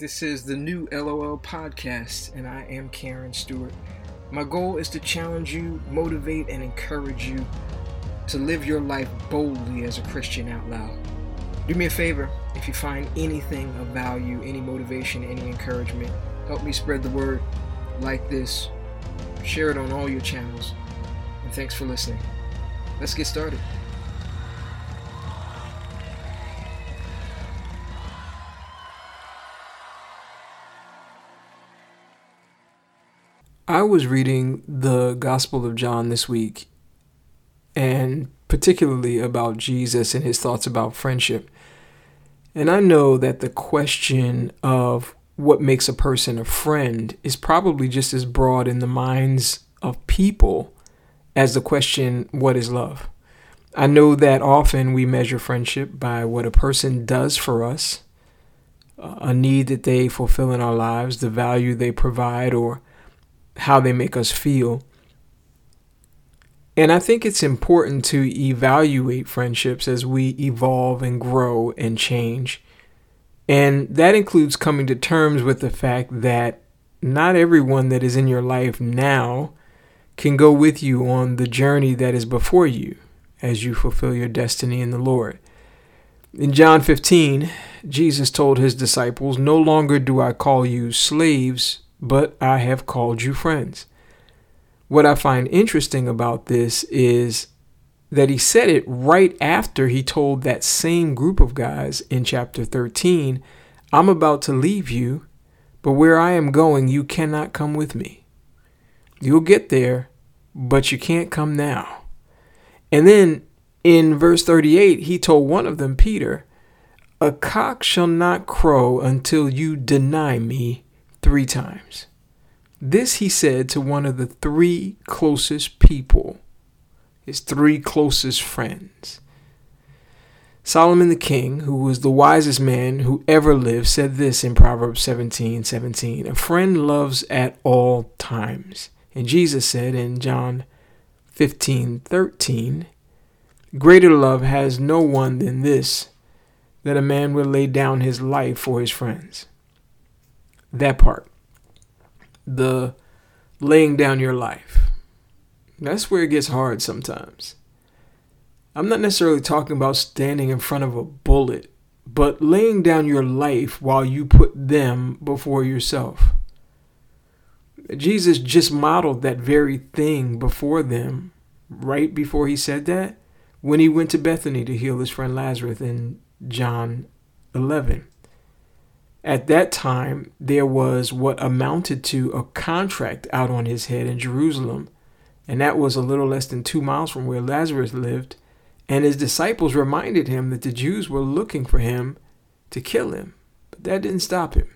This is the new LOL podcast, and I am Karen Stewart. My goal is to challenge you, motivate, and encourage you to live your life boldly as a Christian out loud. Do me a favor if you find anything of value, any motivation, any encouragement, help me spread the word like this, share it on all your channels, and thanks for listening. Let's get started. I was reading the Gospel of John this week, and particularly about Jesus and his thoughts about friendship. And I know that the question of what makes a person a friend is probably just as broad in the minds of people as the question, what is love? I know that often we measure friendship by what a person does for us, a need that they fulfill in our lives, the value they provide, or how they make us feel. And I think it's important to evaluate friendships as we evolve and grow and change. And that includes coming to terms with the fact that not everyone that is in your life now can go with you on the journey that is before you as you fulfill your destiny in the Lord. In John 15, Jesus told his disciples, No longer do I call you slaves, but I have called you friends. What I find interesting about this is that he said it right after he told that same group of guys in chapter 13, I'm about to leave you, but where I am going, you cannot come with me. You'll get there, but you can't come now. And then in verse 38, he told one of them, Peter, A cock shall not crow until you deny me three times. This he said to one of the three closest people, his three closest friends. Solomon the king, who was the wisest man who ever lived, said this in Proverbs 17 17. A friend loves at all times. And Jesus said in John 15 13, Greater love has no one than this, that a man will lay down his life for his friends. That part the laying down your life. That's where it gets hard sometimes. I'm not necessarily talking about standing in front of a bullet, but laying down your life while you put them before yourself. Jesus just modeled that very thing before them, right before he said that, when he went to Bethany to heal his friend Lazarus in John 11. At that time, there was what amounted to a contract out on his head in Jerusalem, and that was a little less than two miles from where Lazarus lived. And his disciples reminded him that the Jews were looking for him to kill him, but that didn't stop him.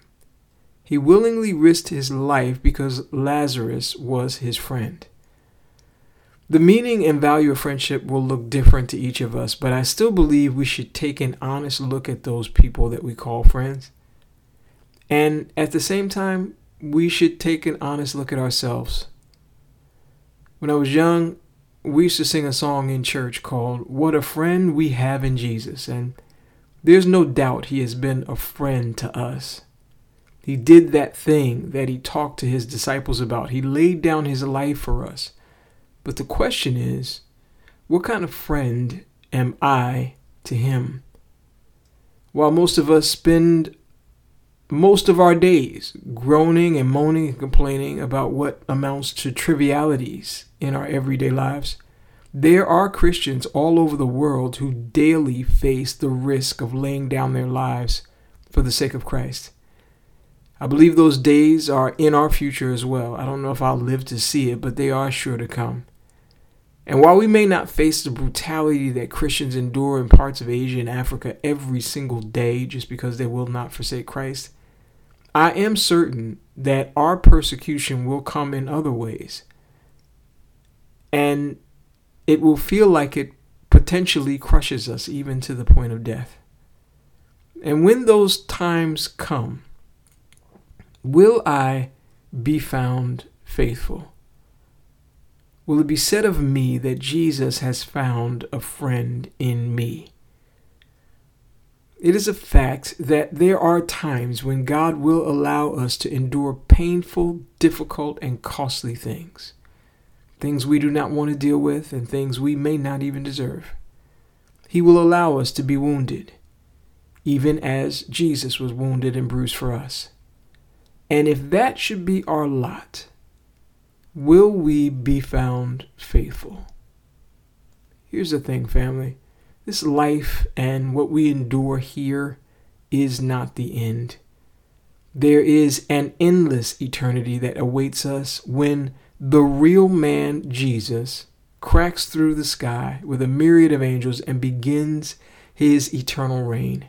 He willingly risked his life because Lazarus was his friend. The meaning and value of friendship will look different to each of us, but I still believe we should take an honest look at those people that we call friends and at the same time, we should take an honest look at ourselves. When I was young, we used to sing a song in church called What a Friend We Have in Jesus. And there's no doubt he has been a friend to us. He did that thing that he talked to his disciples about. He laid down his life for us. But the question is, what kind of friend am I to him? While most of us spend most of our days groaning and moaning and complaining about what amounts to trivialities in our everyday lives. There are Christians all over the world who daily face the risk of laying down their lives for the sake of Christ. I believe those days are in our future as well. I don't know if I'll live to see it, but they are sure to come. And while we may not face the brutality that Christians endure in parts of Asia and Africa every single day just because they will not forsake Christ, I am certain that our persecution will come in other ways. And it will feel like it potentially crushes us even to the point of death. And when those times come, will I be found faithful? Will it be said of me that Jesus has found a friend in me? It is a fact that there are times when God will allow us to endure painful, difficult, and costly things. Things we do not want to deal with and things we may not even deserve. He will allow us to be wounded, even as Jesus was wounded and bruised for us. And if that should be our lot, will we be found faithful? Here's the thing, family. This life and what we endure here is not the end. There is an endless eternity that awaits us when the real man, Jesus, cracks through the sky with a myriad of angels and begins his eternal reign.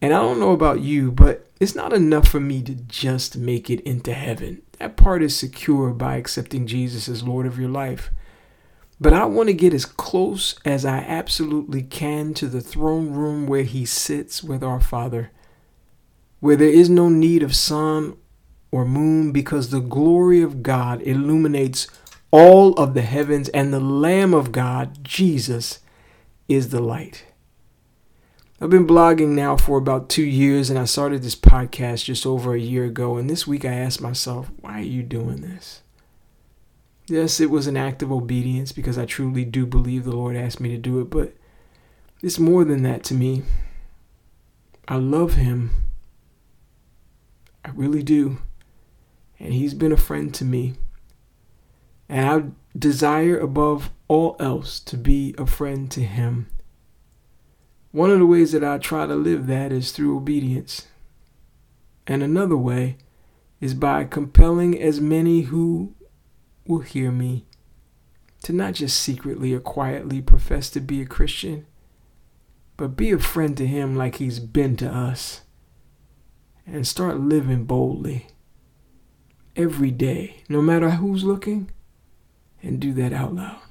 And I don't know about you, but it's not enough for me to just make it into heaven. That part is secure by accepting Jesus as Lord of your life. But I want to get as close as I absolutely can to the throne room where he sits with our Father, where there is no need of sun or moon because the glory of God illuminates all of the heavens and the Lamb of God, Jesus, is the light. I've been blogging now for about two years and I started this podcast just over a year ago. And this week I asked myself, why are you doing this? Yes, it was an act of obedience because I truly do believe the Lord asked me to do it, but it's more than that to me. I love Him. I really do. And He's been a friend to me. And I desire above all else to be a friend to Him. One of the ways that I try to live that is through obedience. And another way is by compelling as many who will hear me to not just secretly or quietly profess to be a Christian, but be a friend to Him like He's been to us, and start living boldly every day, no matter who's looking, and do that out loud.